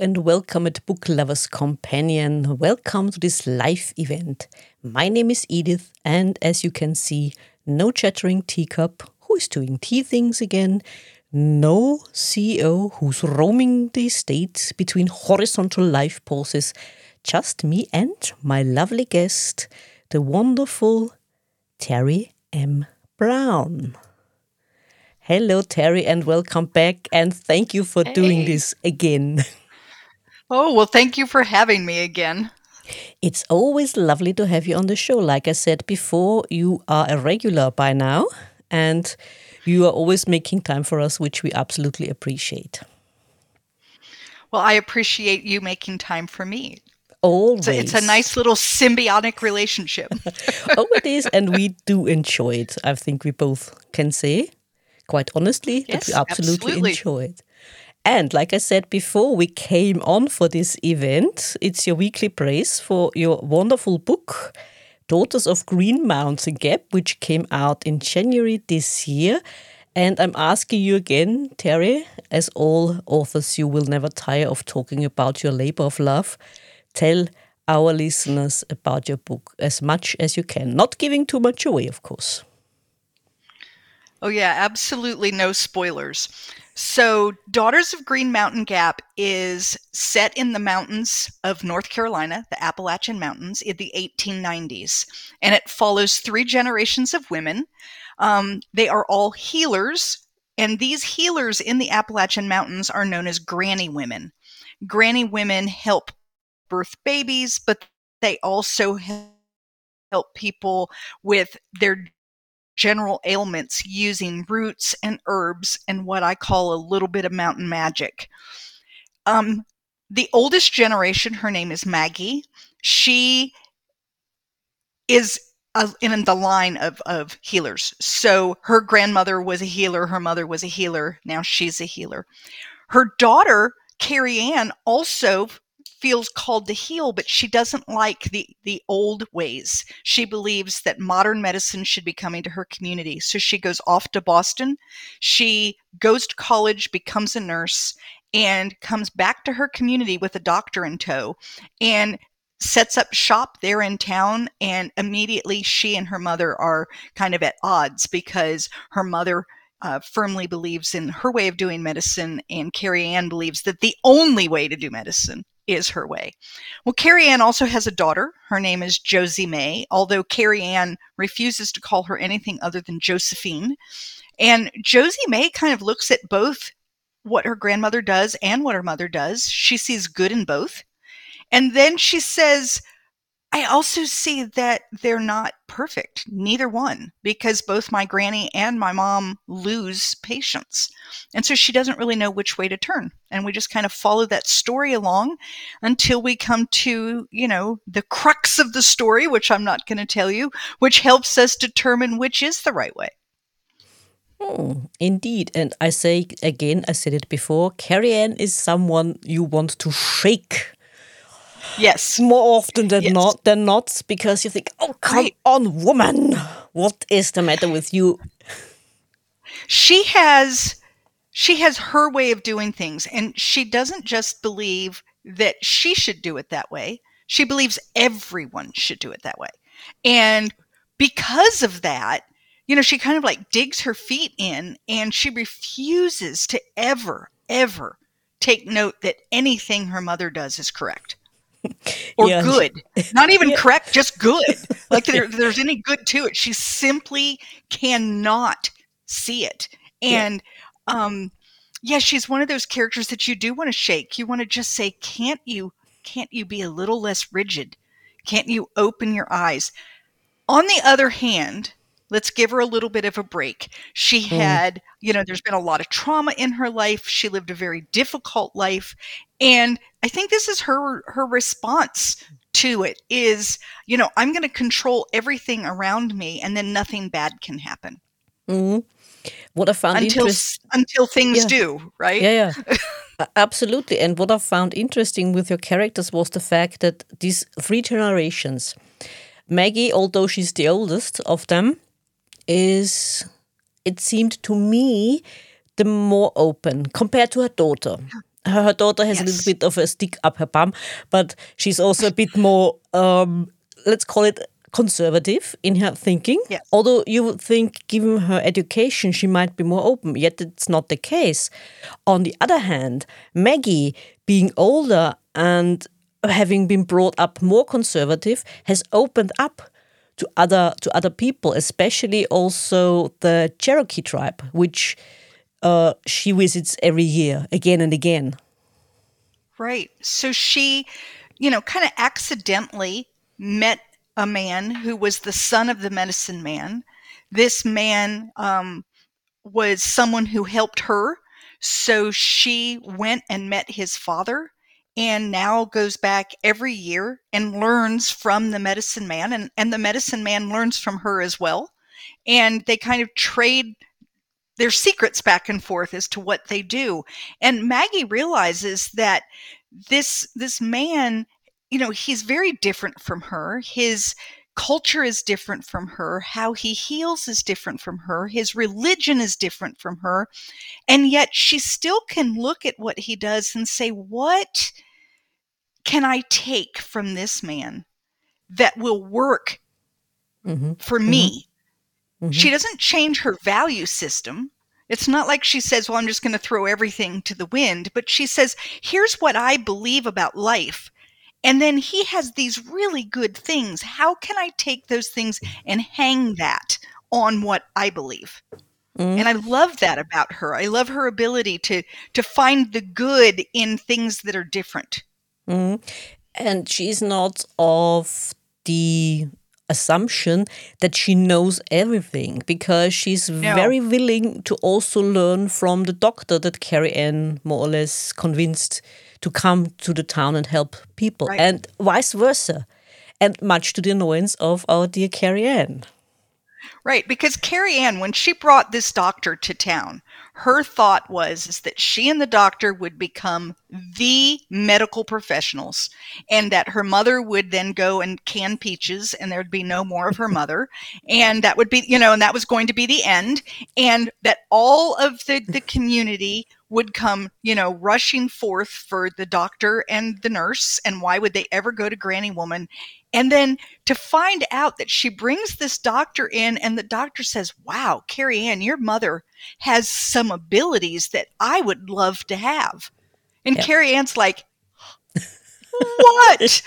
And welcome at Book Lovers Companion. Welcome to this live event. My name is Edith, and as you can see, no chattering teacup who is doing tea things again, no CEO who's roaming the estate between horizontal life pauses, just me and my lovely guest, the wonderful Teri M. Brown. Hello, Teri, and welcome back. And thank you for hey. doing this again. Oh, well, thank you for having me again. It's always lovely to have you on the show. Like I said before, you are a regular by now, and you are always making time for us, which we absolutely appreciate. Well, I appreciate you making time for me. Always. It's a, it's a nice little symbiotic relationship. oh, it is. And we do enjoy it. I think we both can say quite honestly, yes, that we absolutely, absolutely enjoy it. And like I said before, we came on for this event. It's your weekly praise for your wonderful book, Daughters of Green Mountain Gap, which came out in January this year. And I'm asking you again, Teri, as all authors, you will never tire of talking about your labor of love. Tell our listeners about your book as much as you can, not giving too much away, of course. Oh, yeah, absolutely no spoilers. So, Daughters of Green Mountain Gap is set in the mountains of North Carolina, the Appalachian Mountains, in the 1890s. And it follows three generations of women. Um, they are all healers. And these healers in the Appalachian Mountains are known as granny women. Granny women help birth babies, but they also help people with their general ailments using roots and herbs and what I call a little bit of mountain magic. Um, the oldest generation, her name is Maggie. She is a, in the line of, of healers. So her grandmother was a healer, her mother was a healer, now she's a healer. Her daughter, Carrie Ann, also feels called to heal, but she doesn't like the, the old ways. She believes that modern medicine should be coming to her community. So she goes off to Boston. She goes to college, becomes a nurse, and comes back to her community with a doctor in tow and sets up shop there in town. And immediately she and her mother are kind of at odds because her mother uh, firmly believes in her way of doing medicine, and Carrie Ann believes that the only way to do medicine is her way. Well, Carrie Ann also has a daughter. Her name is Josie May, although Carrie Ann refuses to call her anything other than Josephine. And Josie May kind of looks at both what her grandmother does and what her mother does. She sees good in both. And then she says, I also see that they're not perfect, neither one, because both my granny and my mom lose patients. And so she doesn't really know which way to turn. And we just kind of follow that story along until we come to, you know, the crux of the story, which I'm not going to tell you, which helps us determine which is the right way. Hmm, indeed. And I say again, I said it before, Carrie Ann is someone you want to shake Yes. More often than yes. not than not, because you think, oh come right. on, woman. What is the matter with you? She has she has her way of doing things, and she doesn't just believe that she should do it that way. She believes everyone should do it that way. And because of that, you know, she kind of like digs her feet in and she refuses to ever, ever take note that anything her mother does is correct or yeah. good. Not even yeah. correct, just good. Like there, there's any good to it. She simply cannot see it. And yeah. um yeah, she's one of those characters that you do want to shake. You want to just say, "Can't you can't you be a little less rigid? Can't you open your eyes?" On the other hand, let's give her a little bit of a break. She mm. had, you know, there's been a lot of trauma in her life. She lived a very difficult life. And I think this is her her response to it is, you know, I'm going to control everything around me and then nothing bad can happen. Mm. What I found until interest- until things yeah. do, right? Yeah, yeah. Absolutely. And what I found interesting with your characters was the fact that these three generations, Maggie, although she's the oldest of them, is, it seemed to me, the more open compared to her daughter. her daughter has yes. a little bit of a stick up her bum, but she's also a bit more, um, let's call it conservative in her thinking. Yes. Although you would think, given her education, she might be more open, yet it's not the case. On the other hand, Maggie, being older and having been brought up more conservative, has opened up to other to other people, especially also the Cherokee tribe, which uh, she visits every year again and again. Right. So she, you know, kind of accidentally met a man who was the son of the medicine man. This man um, was someone who helped her. So she went and met his father and now goes back every year and learns from the medicine man and, and the medicine man learns from her as well and they kind of trade their secrets back and forth as to what they do and maggie realizes that this this man you know, he's very different from her. His culture is different from her. How he heals is different from her. His religion is different from her. And yet she still can look at what he does and say, What can I take from this man that will work mm-hmm. for mm-hmm. me? Mm-hmm. She doesn't change her value system. It's not like she says, Well, I'm just going to throw everything to the wind, but she says, Here's what I believe about life. And then he has these really good things. How can I take those things and hang that on what I believe? Mm. And I love that about her. I love her ability to to find the good in things that are different. Mm. And she's not of the assumption that she knows everything because she's no. very willing to also learn from the doctor that Carrie Ann more or less convinced to come to the town and help people, right. and vice versa. And much to the annoyance of our dear Carrie Ann. Right, because Carrie Ann, when she brought this doctor to town, her thought was is that she and the doctor would become the medical professionals and that her mother would then go and can peaches and there would be no more of her mother and that would be you know and that was going to be the end and that all of the the community would come, you know, rushing forth for the doctor and the nurse. And why would they ever go to Granny Woman? And then to find out that she brings this doctor in, and the doctor says, Wow, Carrie Ann, your mother has some abilities that I would love to have. And yep. Carrie Ann's like, What?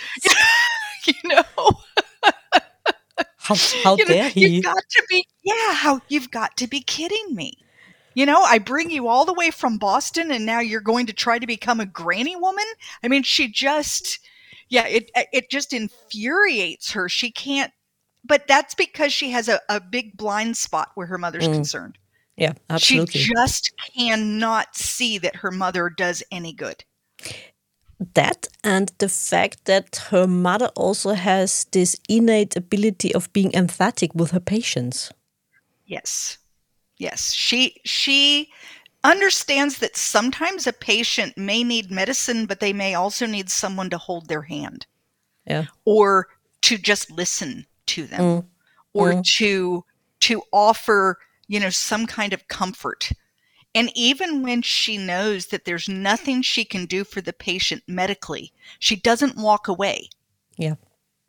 you know? how, how you dare know, he? You've got to be, yeah, how you've got to be kidding me. You know, I bring you all the way from Boston and now you're going to try to become a granny woman? I mean, she just yeah, it it just infuriates her. She can't but that's because she has a, a big blind spot where her mother's mm. concerned. Yeah, absolutely. She just cannot see that her mother does any good. That and the fact that her mother also has this innate ability of being emphatic with her patients. Yes. Yes, she she understands that sometimes a patient may need medicine, but they may also need someone to hold their hand. Yeah. Or to just listen to them. Mm. Or mm. to to offer, you know, some kind of comfort. And even when she knows that there's nothing she can do for the patient medically, she doesn't walk away. Yeah.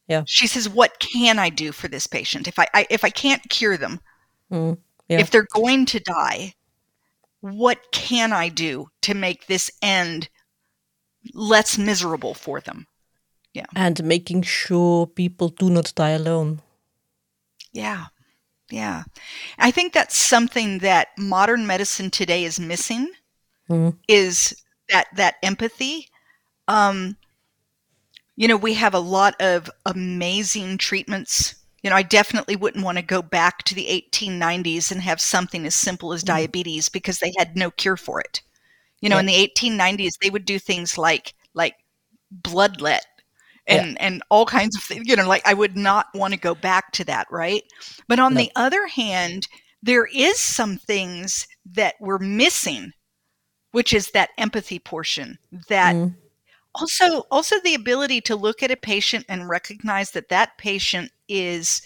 Yeah. She says, "What can I do for this patient? If I, I if I can't cure them, mm. Yeah. If they're going to die, what can I do to make this end less miserable for them? Yeah. And making sure people do not die alone. Yeah. Yeah. I think that's something that modern medicine today is missing mm. is that that empathy. Um you know, we have a lot of amazing treatments you know, I definitely wouldn't want to go back to the 1890s and have something as simple as mm. diabetes because they had no cure for it. You know, yeah. in the 1890s, they would do things like like bloodlet and yeah. and all kinds of things. You know, like I would not want to go back to that, right? But on no. the other hand, there is some things that we're missing, which is that empathy portion that. Mm. Also, also the ability to look at a patient and recognize that that patient is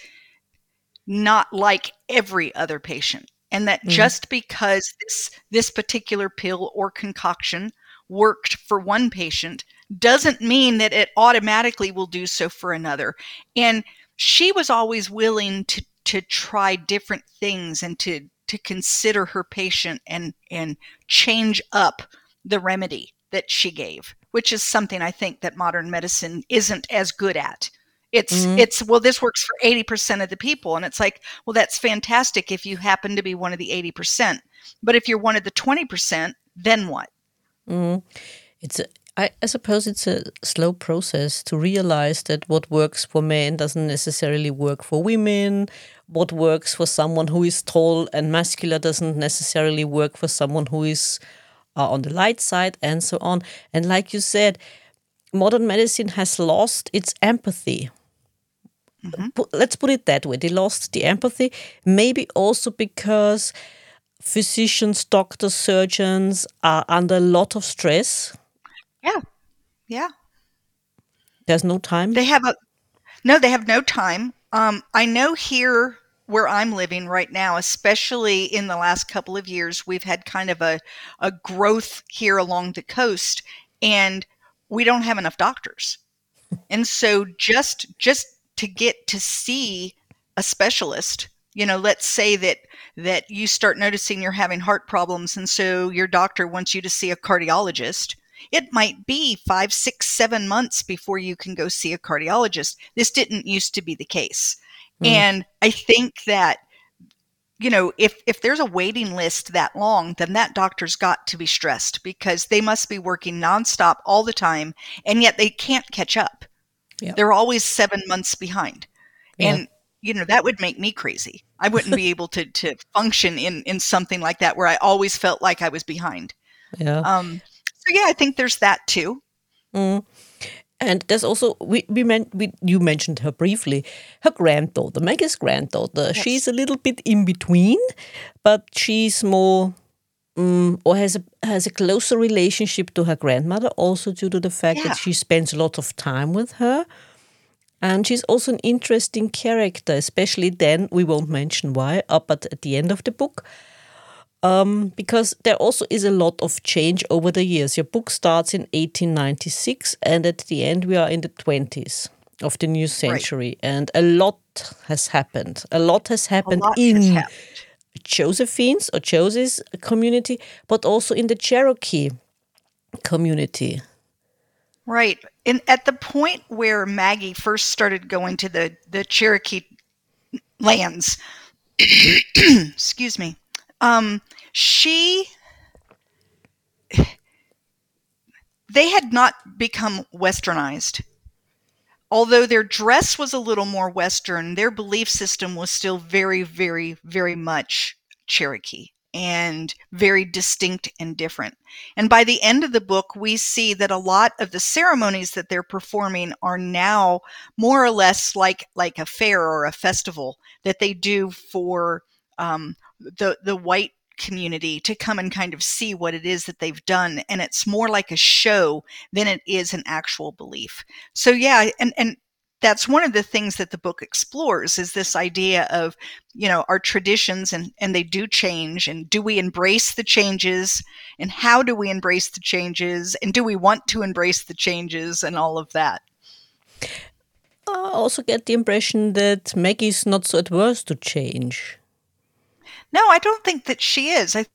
not like every other patient and that mm. just because this this particular pill or concoction worked for one patient doesn't mean that it automatically will do so for another. And she was always willing to to try different things and to to consider her patient and and change up the remedy that she gave, which is something I think that modern medicine isn't as good at. It's mm-hmm. it's well this works for 80% of the people and it's like, well that's fantastic if you happen to be one of the 80%. But if you're one of the 20%, then what? Mm-hmm. It's a, I, I suppose it's a slow process to realize that what works for men doesn't necessarily work for women. What works for someone who is tall and muscular doesn't necessarily work for someone who is uh, on the light side, and so on. And like you said, modern medicine has lost its empathy. Mm-hmm. Let's put it that way. They lost the empathy, maybe also because physicians, doctors, surgeons are under a lot of stress. Yeah. Yeah. There's no time. They have a no, they have no time. Um, I know here where I'm living right now, especially in the last couple of years, we've had kind of a, a growth here along the coast and we don't have enough doctors. and so just just to get to see a specialist, you know, let's say that that you start noticing you're having heart problems and so your doctor wants you to see a cardiologist it might be five, six, seven months before you can go see a cardiologist. This didn't used to be the case. Mm. And I think that you know if if there's a waiting list that long then that doctor's got to be stressed because they must be working nonstop all the time and yet they can't catch up they're always seven months behind and you know that would make me crazy i wouldn't be able to to function in in something like that where i always felt like i was behind yeah um so yeah, I think there's that too. Mm. And there's also we we, meant, we you mentioned her briefly. Her granddaughter, Maggie's granddaughter, yes. she's a little bit in between, but she's more um, or has a has a closer relationship to her grandmother, also due to the fact yeah. that she spends a lot of time with her. And she's also an interesting character, especially then. We won't mention why, uh, but at the end of the book, um, because there also is a lot of change over the years. Your book starts in 1896, and at the end, we are in the 20s of the new century, right. and a lot has happened. A lot has happened lot in has happened. Josephine's or Josie's community, but also in the Cherokee community. Right. And at the point where Maggie first started going to the, the Cherokee lands, excuse me, um, she they had not become westernized although their dress was a little more western their belief system was still very very very much cherokee and very distinct and different. And by the end of the book we see that a lot of the ceremonies that they're performing are now more or less like like a fair or a festival that they do for um, the the white community to come and kind of see what it is that they've done and it's more like a show than it is an actual belief so yeah and and that's one of the things that the book explores is this idea of you know our traditions and and they do change and do we embrace the changes and how do we embrace the changes and do we want to embrace the changes and all of that I also get the impression that Maggie's not so adverse to change. No, I don't think that she is. I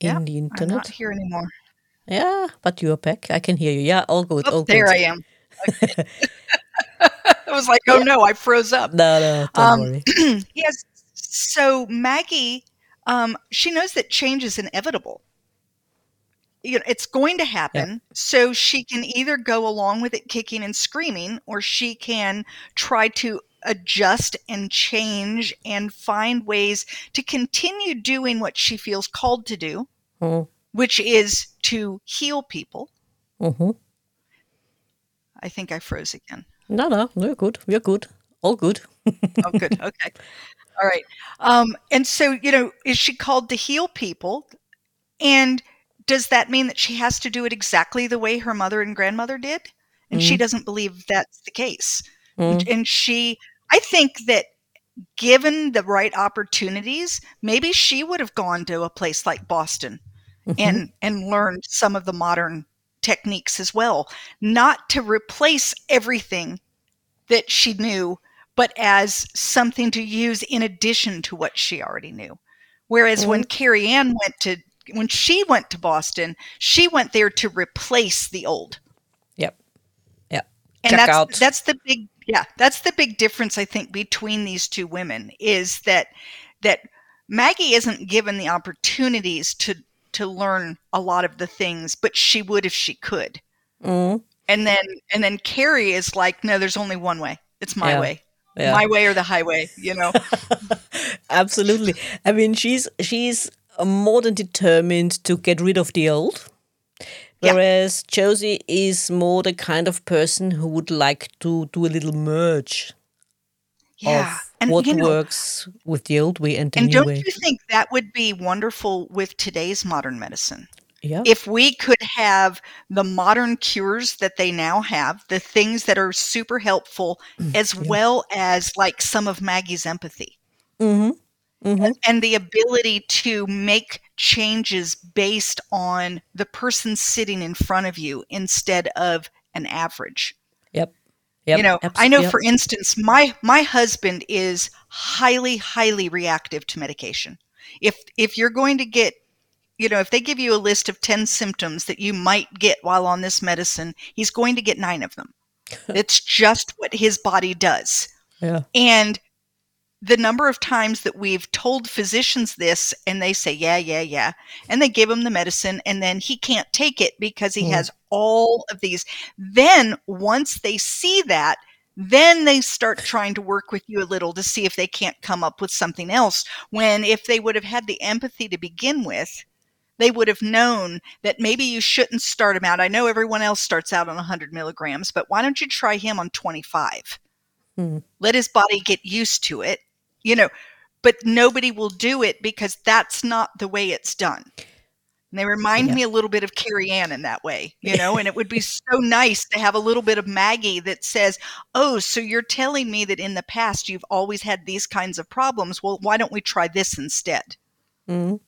in yeah, the internet. I'm not here anymore. Yeah, but you're back. I can hear you. Yeah, all good. Oh, all there good. I am. I was like, oh no, I froze up. No, no, don't um, worry. yes. So Maggie, um, she knows that change is inevitable. You know, it's going to happen. Yeah. So she can either go along with it kicking and screaming, or she can try to adjust and change and find ways to continue doing what she feels called to do, mm. which is to heal people. Mm-hmm. I think I froze again. No, no, we're good. We're good. All good. oh, good. Okay. All right. Um, and so, you know, is she called to heal people? And does that mean that she has to do it exactly the way her mother and grandmother did? And mm. she doesn't believe that's the case. Mm. And she I think that given the right opportunities, maybe she would have gone to a place like Boston mm-hmm. and and learned some of the modern techniques as well not to replace everything that she knew but as something to use in addition to what she already knew whereas mm-hmm. when carrie ann went to when she went to boston she went there to replace the old yep yep and Check that's out. that's the big yeah that's the big difference i think between these two women is that that maggie isn't given the opportunities to to learn a lot of the things but she would if she could mm. and then and then carrie is like no there's only one way it's my yeah. way yeah. my way or the highway you know absolutely i mean she's she's more than determined to get rid of the old Whereas yeah. Josie is more the kind of person who would like to do a little merge yeah. of and, what know, works with the old way and the and new way. Don't you think that would be wonderful with today's modern medicine? Yeah. If we could have the modern cures that they now have, the things that are super helpful, mm, as yeah. well as like some of Maggie's empathy. Mm-hmm. Mm-hmm. And the ability to make changes based on the person sitting in front of you instead of an average. Yep. Yep, you know, I know yep. for instance, my my husband is highly highly reactive to medication. If if you're going to get you know, if they give you a list of 10 symptoms that you might get while on this medicine, he's going to get 9 of them. it's just what his body does. Yeah. And the number of times that we've told physicians this and they say yeah yeah yeah. And they give him the medicine and then he can't take it because he mm. has all of these. Then once they see that then they start trying to work with you a little to see if they can't come up with something else. When if they would have had the empathy to begin with they would have known that maybe you shouldn't start him out. I know everyone else starts out on 100 milligrams but why don't you try him on 25 mm. let his body get used to it you know, but nobody will do it because that's not the way it's done. And they remind yeah. me a little bit of Carrie Ann in that way, you know, and it would be so nice to have a little bit of Maggie that says, Oh, so you're telling me that in the past you've always had these kinds of problems. Well, why don't we try this instead? Mm.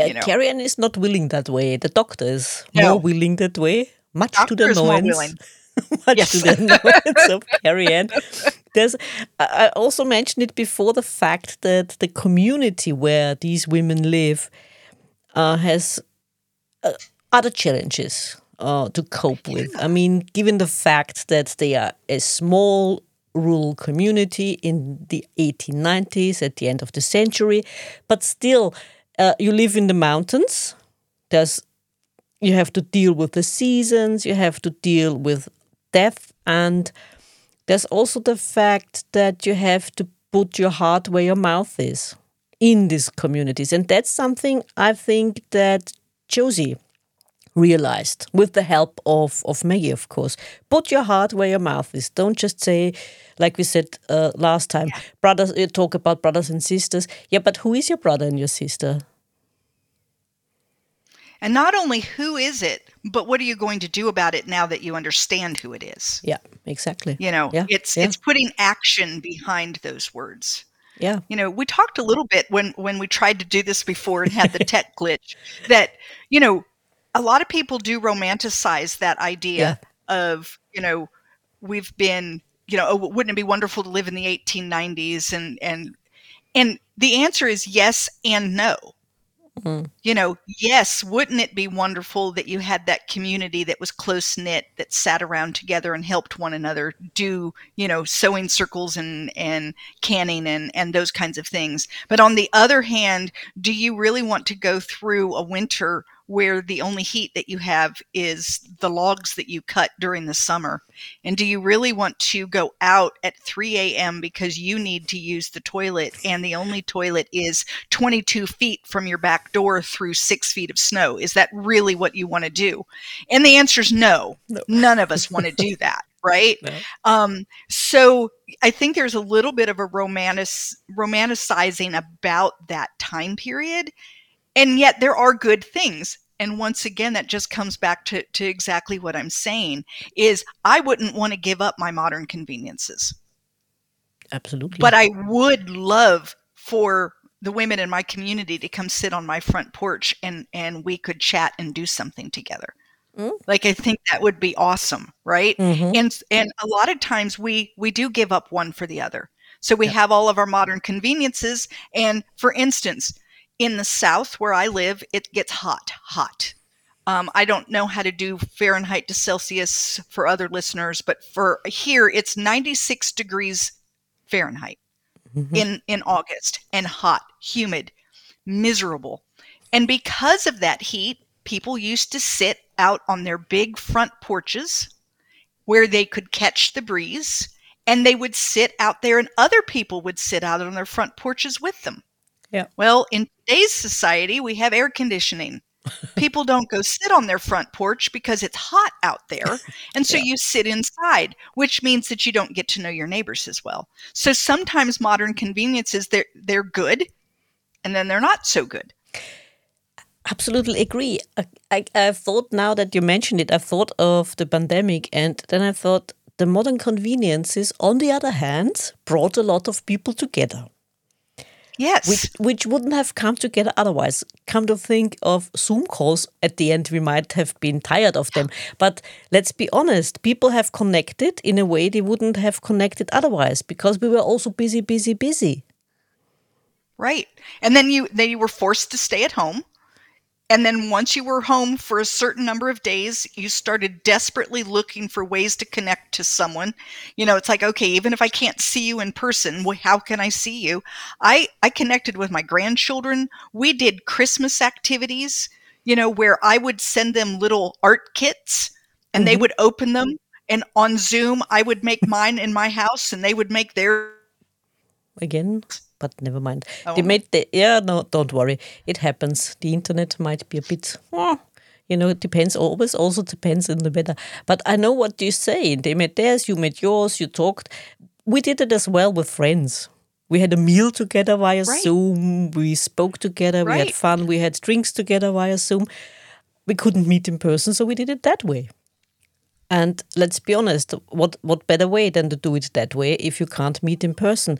Uh, you know? Carrie Ann is not willing that way. The doctor is no. more willing that way, much doctor to the annoyance. much yes. to the annoyance of Carrie Ann. There's, I also mentioned it before the fact that the community where these women live uh, has uh, other challenges uh, to cope with. I mean, given the fact that they are a small rural community in the 1890s at the end of the century, but still, uh, you live in the mountains. There's you have to deal with the seasons, you have to deal with death and there's also the fact that you have to put your heart where your mouth is in these communities. And that's something I think that Josie realized with the help of, of Maggie, of course. Put your heart where your mouth is. Don't just say, like we said uh, last time, yeah. brothers, you talk about brothers and sisters. Yeah, but who is your brother and your sister? And not only who is it, but what are you going to do about it now that you understand who it is? Yeah, exactly. You know, yeah, it's yeah. it's putting action behind those words. Yeah. You know, we talked a little bit when when we tried to do this before and had the tech glitch that, you know, a lot of people do romanticize that idea yeah. of, you know, we've been, you know, oh, wouldn't it be wonderful to live in the 1890s and and and the answer is yes and no Mm-hmm. You know, yes, wouldn't it be wonderful that you had that community that was close knit, that sat around together and helped one another do, you know, sewing circles and and canning and and those kinds of things. But on the other hand, do you really want to go through a winter where the only heat that you have is the logs that you cut during the summer? And do you really want to go out at 3 a.m. because you need to use the toilet and the only toilet is 22 feet from your back door through six feet of snow? Is that really what you want to do? And the answer is no. no. None of us want to do that. Right. No. Um, so I think there's a little bit of a romantic romanticizing about that time period and yet there are good things and once again that just comes back to, to exactly what i'm saying is i wouldn't want to give up my modern conveniences absolutely but i would love for the women in my community to come sit on my front porch and and we could chat and do something together. Mm. Like I think that would be awesome, right? Mm-hmm. And and a lot of times we we do give up one for the other. So we have all of our modern conveniences and for instance, in the south where I live, it gets hot, hot. Um, I don't know how to do Fahrenheit to Celsius for other listeners, but for here it's 96 degrees Fahrenheit mm-hmm. in in August and hot, humid, miserable. And because of that heat, people used to sit out on their big front porches where they could catch the breeze and they would sit out there and other people would sit out on their front porches with them. Yeah. Well, in today's society, we have air conditioning people don't go sit on their front porch because it's hot out there. And so yeah. you sit inside, which means that you don't get to know your neighbors as well. So sometimes modern conveniences they're they're good and then they're not so good. Absolutely agree. I, I, I've thought now that you mentioned it, I've thought of the pandemic and then I thought the modern conveniences, on the other hand, brought a lot of people together. Yes. Which, which wouldn't have come together otherwise. Come to think of Zoom calls, at the end we might have been tired of them. But let's be honest, people have connected in a way they wouldn't have connected otherwise because we were also busy, busy, busy. Right. And then you then you were forced to stay at home. And then once you were home for a certain number of days, you started desperately looking for ways to connect to someone. You know, it's like, okay, even if I can't see you in person, how can I see you? I I connected with my grandchildren. We did Christmas activities, you know, where I would send them little art kits and mm-hmm. they would open them and on Zoom I would make mine in my house and they would make their again but never mind. Oh. They made the yeah. No, don't worry. It happens. The internet might be a bit. Oh, you know, it depends. Always also depends on the weather. But I know what you say. They made theirs. You made yours. You talked. We did it as well with friends. We had a meal together via right. Zoom. We spoke together. Right. We had fun. We had drinks together via Zoom. We couldn't meet in person, so we did it that way. And let's be honest, what what better way than to do it that way if you can't meet in person?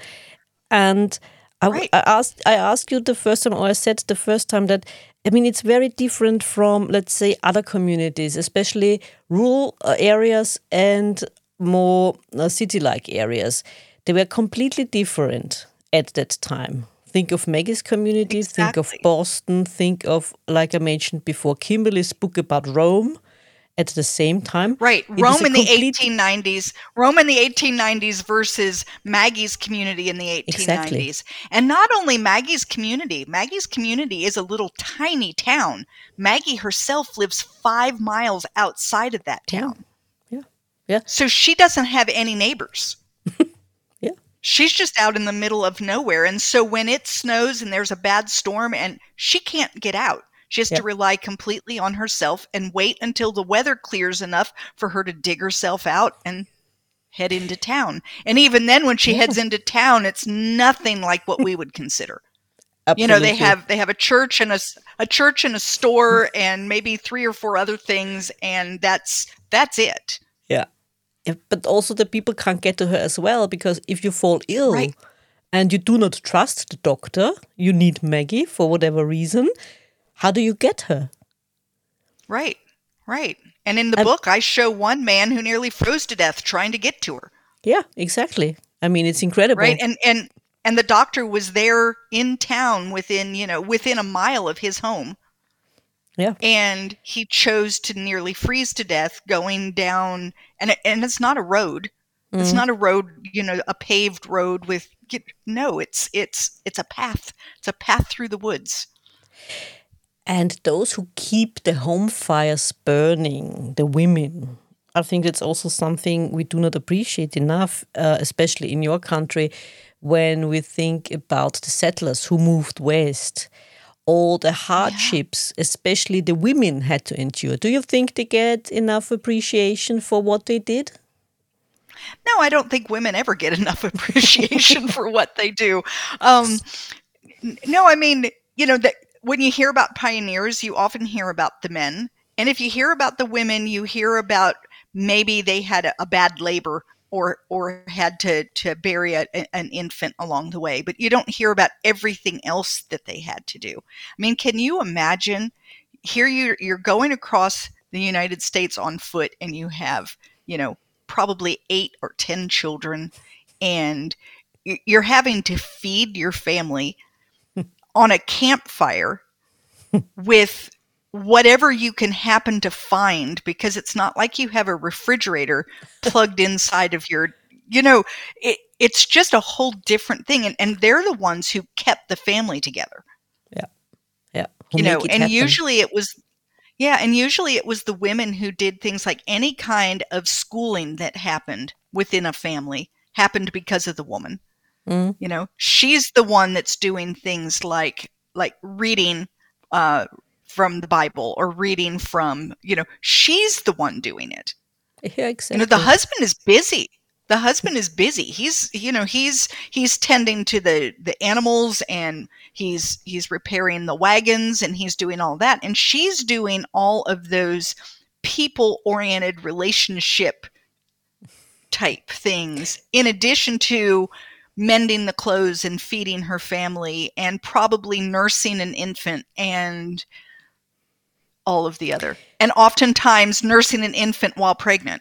And I, right. I, asked I asked you the first time, or I said the first time that I mean it's very different from let's say other communities, especially rural uh, areas and more uh, city-like areas. They were completely different at that time. Think of Maggie's community. Exactly. Think of Boston. Think of like I mentioned before, Kimberly's book about Rome at the same time. Right. It Rome in complete... the 1890s, Rome in the 1890s versus Maggie's community in the 1890s. Exactly. And not only Maggie's community, Maggie's community is a little tiny town. Maggie herself lives 5 miles outside of that town. Yeah. Yeah. So she doesn't have any neighbors. yeah. She's just out in the middle of nowhere and so when it snows and there's a bad storm and she can't get out she has yep. to rely completely on herself and wait until the weather clears enough for her to dig herself out and head into town. And even then when she yeah. heads into town, it's nothing like what we would consider. Absolutely. You know, they have they have a church and a a church and a store and maybe three or four other things and that's that's it. Yeah. But also the people can't get to her as well because if you fall ill right. and you do not trust the doctor, you need Maggie for whatever reason, how do you get her? Right, right. And in the book, I show one man who nearly froze to death trying to get to her. Yeah, exactly. I mean, it's incredible. Right, and and and the doctor was there in town within you know within a mile of his home. Yeah. And he chose to nearly freeze to death going down, and and it's not a road. Mm. It's not a road, you know, a paved road with no. It's it's it's a path. It's a path through the woods and those who keep the home fires burning, the women. I think that's also something we do not appreciate enough, uh, especially in your country, when we think about the settlers who moved west. All the hardships, yeah. especially the women, had to endure. Do you think they get enough appreciation for what they did? No, I don't think women ever get enough appreciation for what they do. Um, no, I mean, you know, that when you hear about pioneers, you often hear about the men. And if you hear about the women, you hear about maybe they had a, a bad labor or or had to to bury a, an infant along the way but you don't hear about everything else that they had to do i mean can you imagine here you're you're going across the united states on foot and you have you know probably 8 or 10 children and you're having to feed your family on a campfire with whatever you can happen to find because it's not like you have a refrigerator plugged inside of your you know it, it's just a whole different thing. And, and they're the ones who kept the family together. Yeah. Yeah. Who you know and happen. usually it was yeah and usually it was the women who did things like any kind of schooling that happened within a family happened because of the woman mm. you know she's the one that's doing things like like reading uh from the Bible or reading from, you know, she's the one doing it. Yeah, exactly. You know, the husband is busy. The husband is busy. He's, you know, he's he's tending to the the animals and he's he's repairing the wagons and he's doing all that and she's doing all of those people oriented relationship type things in addition to mending the clothes and feeding her family and probably nursing an infant and all of the other. And oftentimes nursing an infant while pregnant.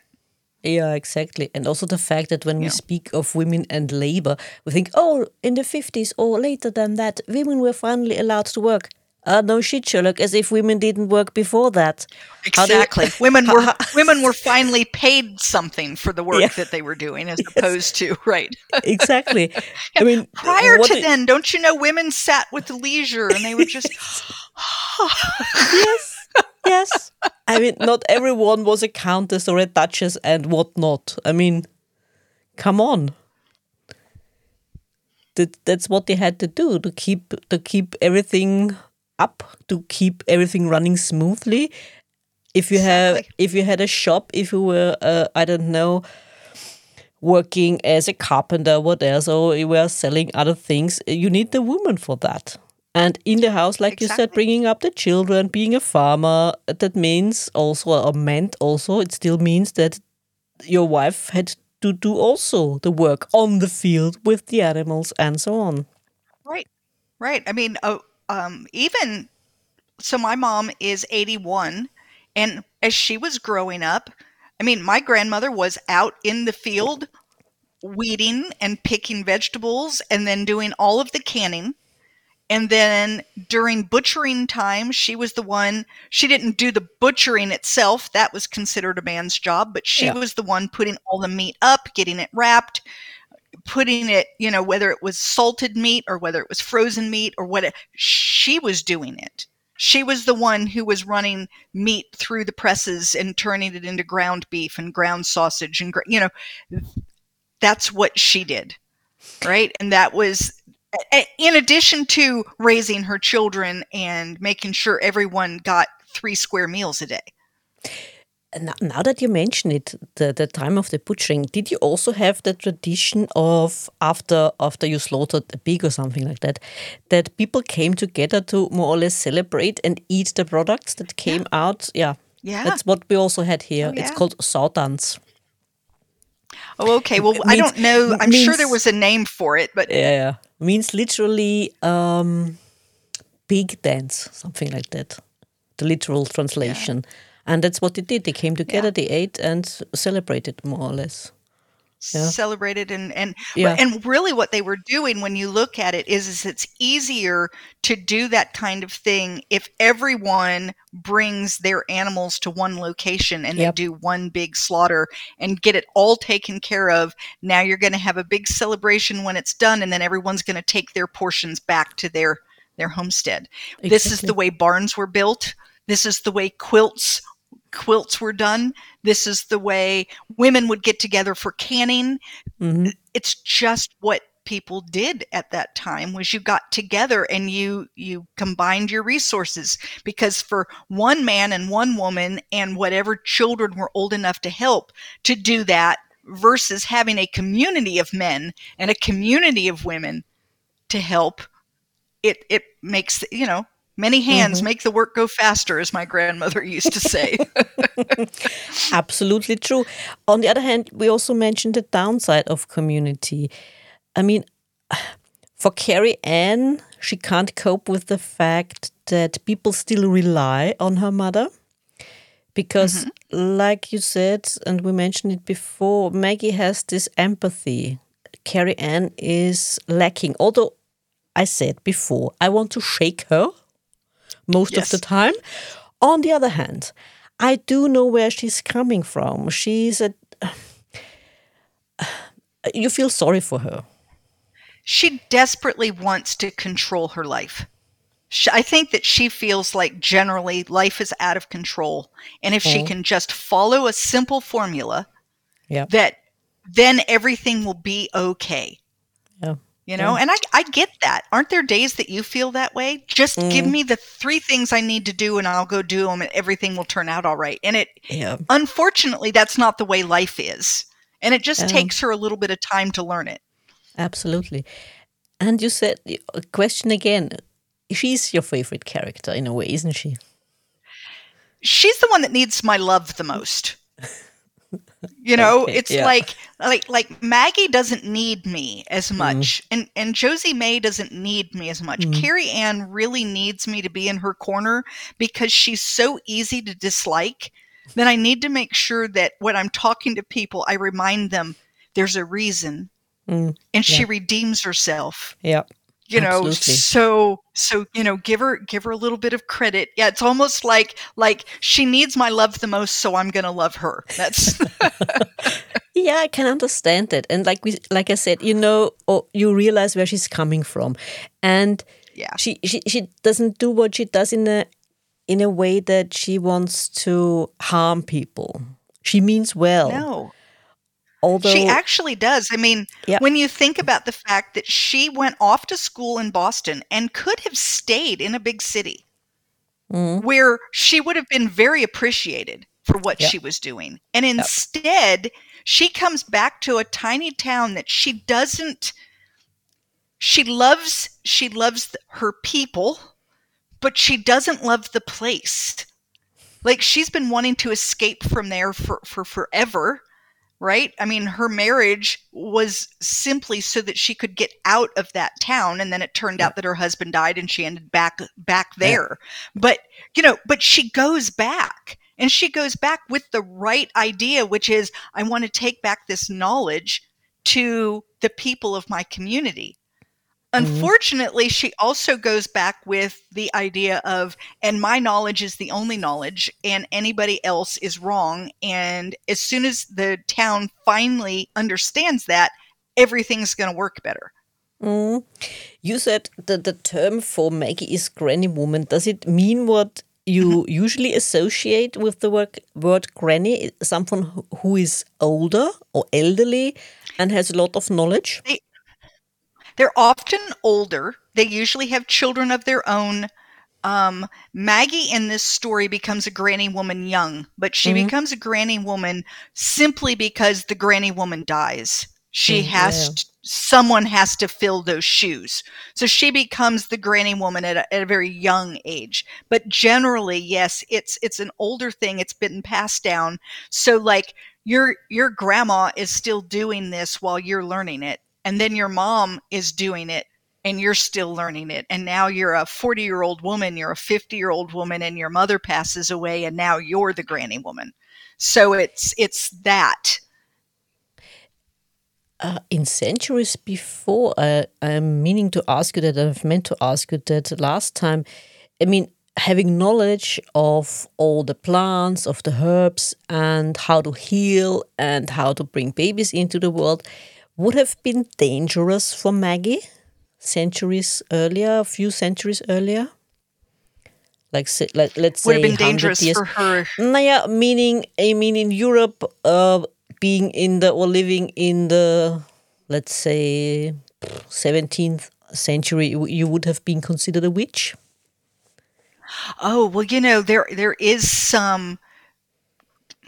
Yeah, exactly. And also the fact that when yeah. we speak of women and labor, we think, oh, in the 50s or later than that, women were finally allowed to work. Uh, no shit, Sherlock, as if women didn't work before that. Exactly. women were women were finally paid something for the work yeah. that they were doing as yes. opposed to right. exactly. I mean prior to then, don't you know women sat with leisure and they were just Yes yes. I mean, not everyone was a countess or a duchess and whatnot. I mean, come on. That, that's what they had to do to keep to keep everything up, to keep everything running smoothly. If you have, if you had a shop, if you were, uh, I don't know, working as a carpenter, or whatever, so you were selling other things, you need the woman for that. And in the house, like exactly. you said, bringing up the children, being a farmer, that means also, or meant also, it still means that your wife had to do also the work on the field with the animals and so on. Right, right. I mean, uh, um, even so, my mom is 81, and as she was growing up, I mean, my grandmother was out in the field weeding and picking vegetables and then doing all of the canning and then during butchering time, she was the one, she didn't do the butchering itself. That was considered a man's job, but she yeah. was the one putting all the meat up, getting it wrapped, putting it, you know, whether it was salted meat or whether it was frozen meat or what, she was doing it. She was the one who was running meat through the presses and turning it into ground beef and ground sausage and, you know, that's what she did. Right. And that was in addition to raising her children and making sure everyone got three square meals a day. Now that you mention it, the, the time of the butchering, did you also have the tradition of after after you slaughtered a pig or something like that, that people came together to more or less celebrate and eat the products that came yeah. out? Yeah, yeah, that's what we also had here. Oh, yeah. It's called sautanz. Oh, okay. Well, means, I don't know. I'm means, sure there was a name for it, but yeah, yeah. means literally um, big dance, something like that. The literal translation, yeah. And that's what they did. They came together, yeah. they ate, and celebrated more or less yeah. celebrated and and yeah. and really what they were doing when you look at it is is it's easier to do that kind of thing if everyone brings their animals to one location and yep. they do one big slaughter and get it all taken care of now you're going to have a big celebration when it's done and then everyone's going to take their portions back to their their homestead exactly. this is the way barns were built this is the way quilts quilts were done. This is the way women would get together for canning. Mm-hmm. It's just what people did at that time was you got together and you you combined your resources because for one man and one woman and whatever children were old enough to help to do that versus having a community of men and a community of women to help it it makes you know Many hands mm-hmm. make the work go faster, as my grandmother used to say. Absolutely true. On the other hand, we also mentioned the downside of community. I mean, for Carrie Ann, she can't cope with the fact that people still rely on her mother. Because, mm-hmm. like you said, and we mentioned it before, Maggie has this empathy. Carrie Ann is lacking. Although I said before, I want to shake her most yes. of the time. On the other hand, I do know where she's coming from. She's a. You feel sorry for her. She desperately wants to control her life. I think that she feels like generally life is out of control. And if mm. she can just follow a simple formula, yep. that then everything will be okay. You know? Yeah. and I, I get that. Aren't there days that you feel that way? Just mm. give me the three things i need to do and i'll go do them and everything will turn out all right. And it yeah. unfortunately that's not the way life is. And it just takes her a little bit of time to learn it. Absolutely. And you said a question again she's your favorite character in a way isn't she? She's the one that needs my love the most you know okay, it's yeah. like like like maggie doesn't need me as mm-hmm. much mm. and and josie may doesn't need me as much mm. carrie ann really needs me to be in her corner because she's so easy to dislike then i need to make sure that when i'm talking to people i remind them there's a reason mm. and yeah. she redeems herself yeah you know Absolutely. so so you know give her give her a little bit of credit. Yeah it's almost like like she needs my love the most so i'm gonna love her. That's yeah i can understand it. And like we like i said you know you realize where she's coming from. And yeah. she she, she doesn't do what she does in a in a way that she wants to harm people. She means well. No Although she actually does. I mean, when you think about the fact that she went off to school in Boston and could have stayed in a big city mm. where she would have been very appreciated for what yeah. she was doing. And instead, yep. she comes back to a tiny town that she doesn't she loves she loves her people, but she doesn't love the place. Like she's been wanting to escape from there for, for forever right? I mean, her marriage was simply so that she could get out of that town and then it turned yeah. out that her husband died and she ended back back there. Yeah. But, you know, but she goes back and she goes back with the right idea which is I want to take back this knowledge to the people of my community. Mm-hmm. Unfortunately, she also goes back with the idea of, and my knowledge is the only knowledge, and anybody else is wrong. And as soon as the town finally understands that, everything's going to work better. Mm. You said that the term for Maggie is granny woman. Does it mean what you mm-hmm. usually associate with the word, word granny? Someone who is older or elderly and has a lot of knowledge? They, they're often older. They usually have children of their own. Um, Maggie in this story becomes a granny woman young, but she mm-hmm. becomes a granny woman simply because the granny woman dies. She mm, has to, someone has to fill those shoes. So she becomes the granny woman at a, at a very young age. But generally, yes, it's it's an older thing. It's been passed down. So like your your grandma is still doing this while you're learning it and then your mom is doing it and you're still learning it. And now you're a 40 year old woman you're a 50 year old woman and your mother passes away and now you're the granny woman. So it's it's that. Uh, in centuries before uh, i'm meaning to ask you that i've meant to ask you that last time. I mean having knowledge of all the plants of the herbs and how to heal and how to bring babies into the world would have been dangerous for Maggie centuries earlier, a few centuries earlier? Like, say, let, let's would say, have been dangerous years. for her. Naya, meaning, I mean, in Europe, uh, being in the or living in the, let's say, 17th century, you would have been considered a witch. Oh well, you know there there is some,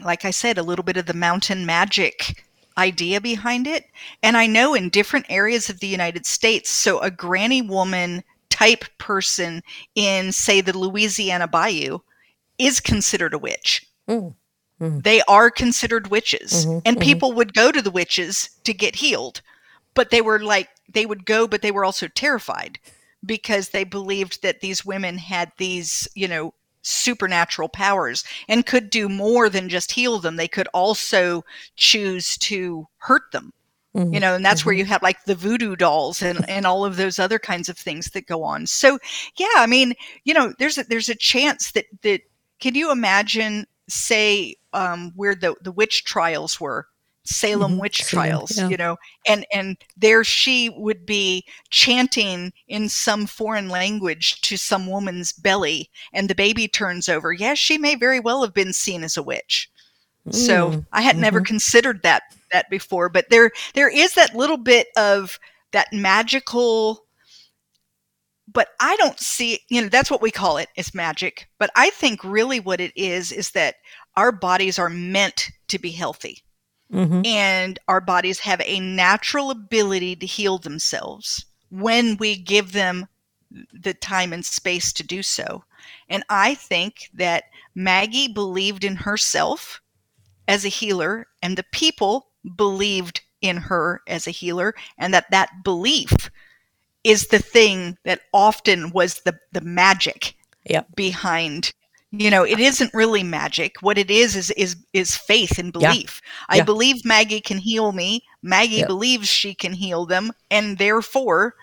like I said, a little bit of the mountain magic idea behind it. And I know in different areas of the United States, so a granny woman type person in, say, the Louisiana Bayou is considered a witch. Mm. Mm-hmm. They are considered witches. Mm-hmm. And mm-hmm. people would go to the witches to get healed. But they were like, they would go, but they were also terrified because they believed that these women had these, you know, supernatural powers and could do more than just heal them. They could also choose to hurt them. Mm-hmm. You know, and that's mm-hmm. where you have like the voodoo dolls and, and all of those other kinds of things that go on. So yeah, I mean, you know, there's a, there's a chance that that can you imagine, say, um, where the the witch trials were, Salem mm-hmm. witch trials, yeah. you know, and and there she would be chanting in some foreign language to some woman's belly, and the baby turns over. Yes, she may very well have been seen as a witch. Mm. So I had mm-hmm. never considered that that before, but there there is that little bit of that magical but I don't see, you know, that's what we call it. It's magic. But I think really what it is is that our bodies are meant to be healthy. Mm-hmm. And our bodies have a natural ability to heal themselves when we give them the time and space to do so. And I think that Maggie believed in herself as a healer, and the people believed in her as a healer, and that that belief is the thing that often was the the magic yep. behind you know it isn't really magic. What it is is is is faith and belief. Yeah. i yeah. believe maggie can heal me. Maggie yep. believes she can heal them and therefore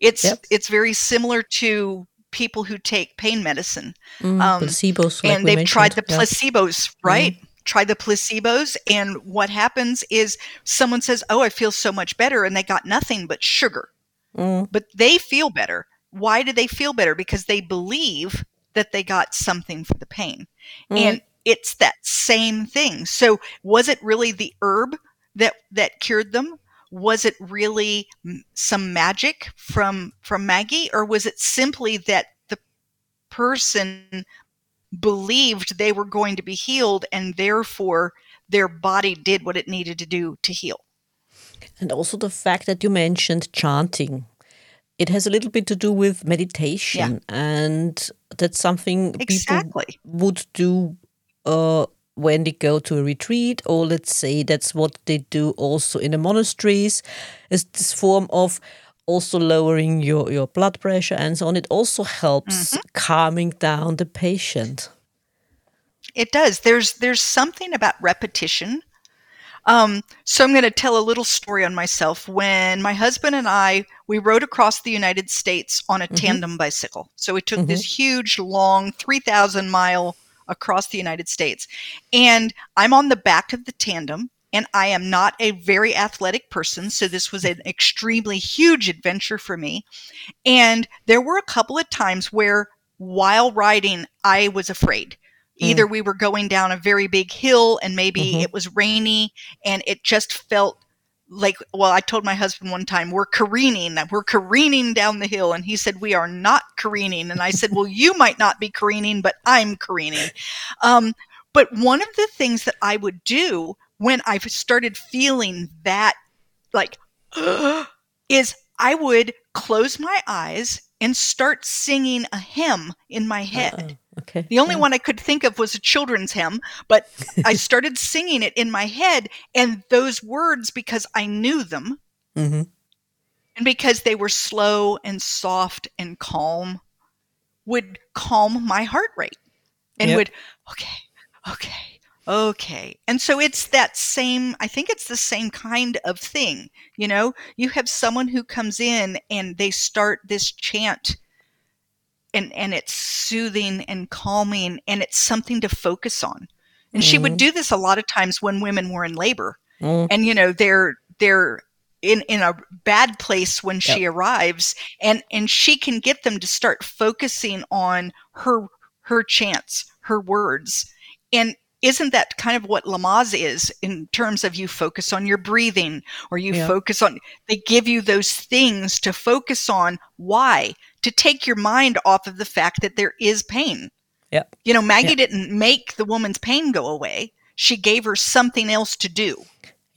it's yep. it's very similar to people who take pain medicine. Mm, um, placebos like and they've tried the placebos right? Mm try the placebos and what happens is someone says oh i feel so much better and they got nothing but sugar. Mm. but they feel better. Why do they feel better? Because they believe that they got something for the pain mm. and it's that same thing so was it really the herb that that cured them was it really some magic from from maggie or was it simply that the person believed they were going to be healed and therefore their body did what it needed to do to heal. And also the fact that you mentioned chanting. It has a little bit to do with meditation, yeah. and that's something exactly. people would do uh, when they go to a retreat, or let's say that's what they do also in the monasteries. Is this form of also lowering your, your blood pressure and so on. It also helps mm-hmm. calming down the patient. It does. There's there's something about repetition. Um, so I'm going to tell a little story on myself. When my husband and I we rode across the United States on a mm-hmm. tandem bicycle. So we took mm-hmm. this huge, long, three thousand mile across the United States, and I'm on the back of the tandem and I am not a very athletic person. So this was an extremely huge adventure for me. And there were a couple of times where while riding, I was afraid. Either mm. we were going down a very big hill and maybe mm-hmm. it was rainy and it just felt like well i told my husband one time we're careening we're careening down the hill and he said we are not careening and i said well you might not be careening but i'm careening um, but one of the things that i would do when I started feeling that, like, is I would close my eyes and start singing a hymn in my head. Uh, okay. The only yeah. one I could think of was a children's hymn, but I started singing it in my head, and those words, because I knew them, mm-hmm. and because they were slow and soft and calm, would calm my heart rate and yep. would, okay, okay, Okay. And so it's that same, I think it's the same kind of thing. You know, you have someone who comes in and they start this chant and and it's soothing and calming and it's something to focus on. And mm-hmm. she would mm-hmm. do this a lot of times when women were in labor. Mm. And you know, they're they're in in a bad place when she yep. arrives and and she can get them to start focusing on her her chants, her words. And isn't that kind of what Lamaze is in terms of you focus on your breathing or you yeah. focus on, they give you those things to focus on. Why? To take your mind off of the fact that there is pain. Yeah. You know, Maggie didn't make the woman's pain go away. She gave her something else to do.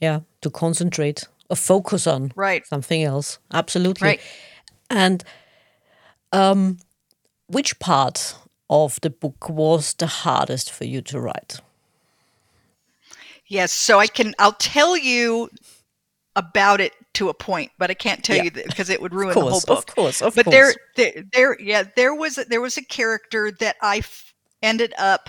Yeah, to concentrate or focus on right. something else. Absolutely. Right. And um, which part of the book was the hardest for you to write? Yes, so I can. I'll tell you about it to a point, but I can't tell yeah. you because it would ruin course, the whole book. Of course, of but course. there, there, there, yeah, there was there was a character that I f- ended up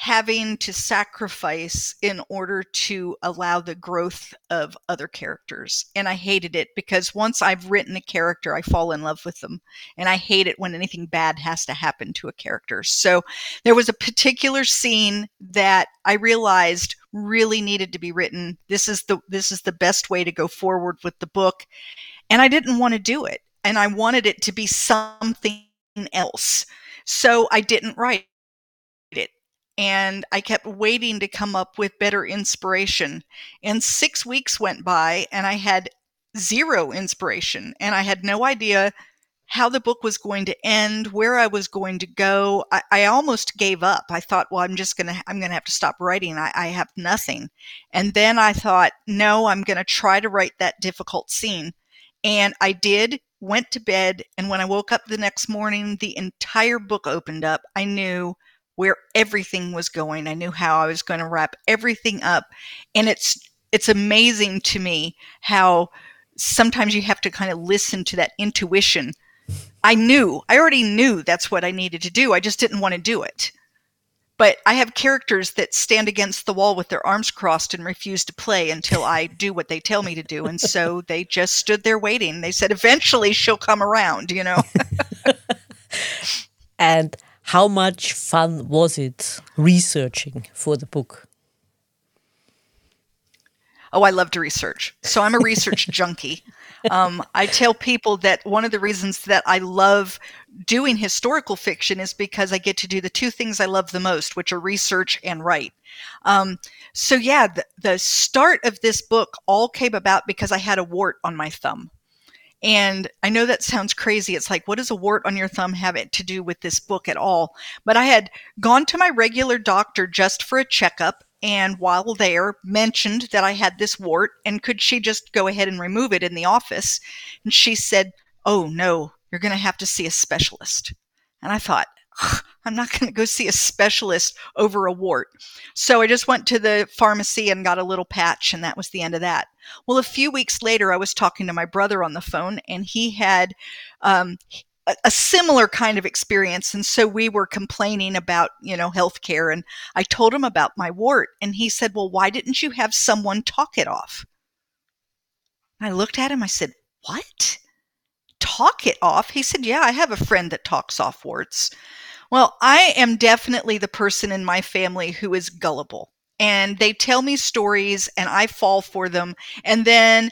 having to sacrifice in order to allow the growth of other characters. And I hated it because once I've written a character, I fall in love with them. And I hate it when anything bad has to happen to a character. So there was a particular scene that I realized really needed to be written. This is the this is the best way to go forward with the book. And I didn't want to do it. And I wanted it to be something else. So I didn't write it. and I kept waiting to come up with better inspiration. And six weeks went by, and I had zero inspiration, and I had no idea how the book was going to end, where I was going to go. I, I almost gave up. I thought, well, I'm just gonna, I'm gonna have to stop writing. I, I have nothing. And then I thought, no, I'm gonna try to write that difficult scene. And I did, went to bed, and when I woke up the next morning, the entire book opened up. I knew where everything was going. I knew how I was going to wrap everything up. And it's it's amazing to me how sometimes you have to kind of listen to that intuition. I knew, I already knew that's what I needed to do. I just didn't want to do it. But I have characters that stand against the wall with their arms crossed and refuse to play until I do what they tell me to do. And so they just stood there waiting. They said, eventually she'll come around, you know? and how much fun was it researching for the book? Oh, I love to research. So I'm a research junkie. Um, I tell people that one of the reasons that I love doing historical fiction is because I get to do the two things I love the most, which are research and write. Um, so, yeah, the, the start of this book all came about because I had a wart on my thumb. And I know that sounds crazy. It's like, what does a wart on your thumb have it to do with this book at all? But I had gone to my regular doctor just for a checkup. And while there, mentioned that I had this wart and could she just go ahead and remove it in the office? And she said, Oh, no, you're going to have to see a specialist. And I thought, I'm not going to go see a specialist over a wart. So I just went to the pharmacy and got a little patch, and that was the end of that. Well, a few weeks later, I was talking to my brother on the phone, and he had um, a, similar kind of experience. And so we were complaining about, you know, healthcare. And I told him about my wart, and he said, Well, why didn't you have someone talk it off? I looked at him, I said, What? Talk it off? He said, Yeah, I have a friend that talks off warts. Well, I am definitely the person in my family who is gullible. And they tell me stories and I fall for them. And then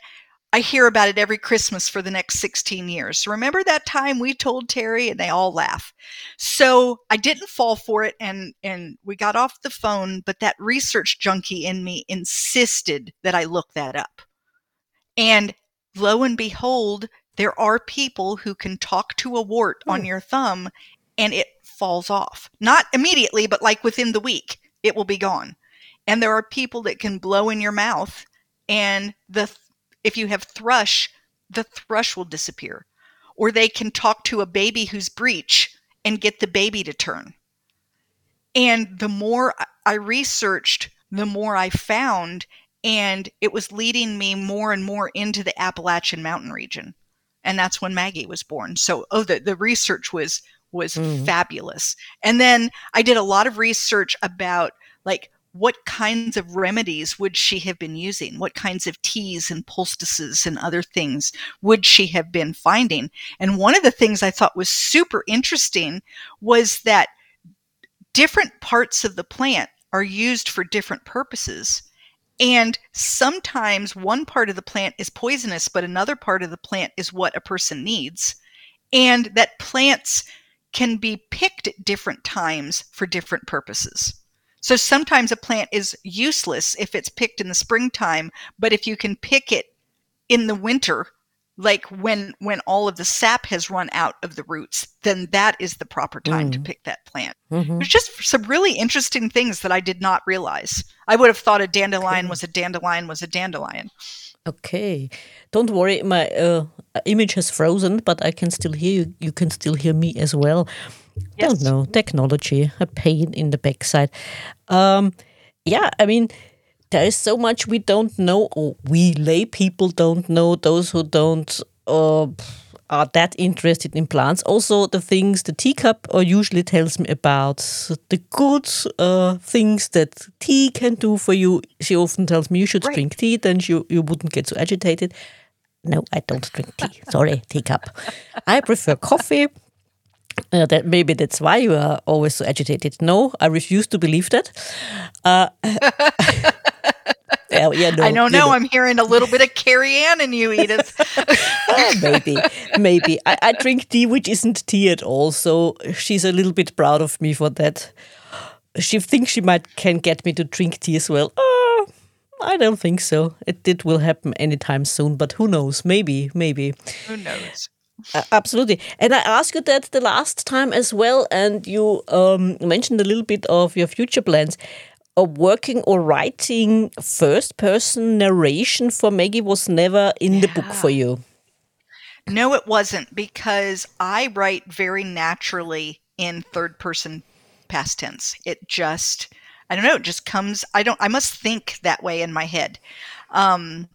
I hear about it every Christmas for the next 16 years. Remember that time we told Teri and they all laugh. So I didn't fall for it and and we got off the phone, but that research junkie in me insisted that I look that up. And lo and behold, there are people who can talk to a wart on hmm. your thumb and it falls off. Not immediately, but like within the week, it will be gone. And there are people that can blow in your mouth and the if you have thrush, the thrush will disappear. Or they can talk to a baby who's breech and get the baby to turn. And the more I researched, the more I found, and it was leading me more and more into the Appalachian Mountain region. And that's when Maggie was born. So, oh, the, the research was was mm. fabulous. And then I did a lot of research about like what kinds of remedies would she have been using? What kinds of teas and poultices and other things would she have been finding? And one of the things I thought was super interesting was that different parts of the plant are used for different purposes. And sometimes one part of the plant is poisonous, but another part of the plant is what a person needs. And that plants can be picked at different times for different purposes. So sometimes a plant is useless if it's picked in the springtime, but if you can pick it in the winter, like when when all of the sap has run out of the roots, then that is the proper time mm. to pick that plant. Mm-hmm. There's just some really interesting things that I did not realize. I would have thought a dandelion was a dandelion was a dandelion. Okay, don't worry. My uh, image has frozen, but I can still hear you. You can still hear me as well. Yes. Don't know technology, a pain in the backside. Um, yeah, I mean, there is so much we don't know, or we lay people don't know. Those who don't. Uh, are that interested in plants. Also, the things the teacup uh, usually tells me about the good uh, things that tea can do for you. She often tells me you should right. drink tea, then you, you wouldn't get so agitated. No, I don't drink tea. Sorry, teacup. I prefer coffee. Uh, that maybe that's why you are always so agitated. No, I refuse to believe that. Uh, yeah, yeah, no, I don't know. know. I'm hearing a little bit of Carrie Ann in you, Edith. oh, maybe, maybe. I, I drink tea, which isn't tea at all. So she's a little bit proud of me for that. She thinks she might can get me to drink tea as well. Oh, I don't think so. It, it will happen anytime soon, but who knows? Maybe, maybe. Who knows? Uh, absolutely. And I asked you that the last time as well, and you um, mentioned a little bit of your future plans working or writing first person narration for Maggie was never in yeah. the book for you. No, it wasn't because I write very naturally in third person past tense. It just, I don't know, it just comes, I don't, I must think that way in my head. Um,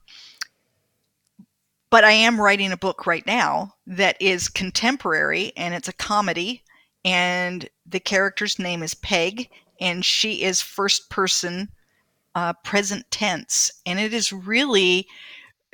but I am writing a book right now that is contemporary and it's a comedy and the character's name is Peg and she is first person uh, present tense and it is really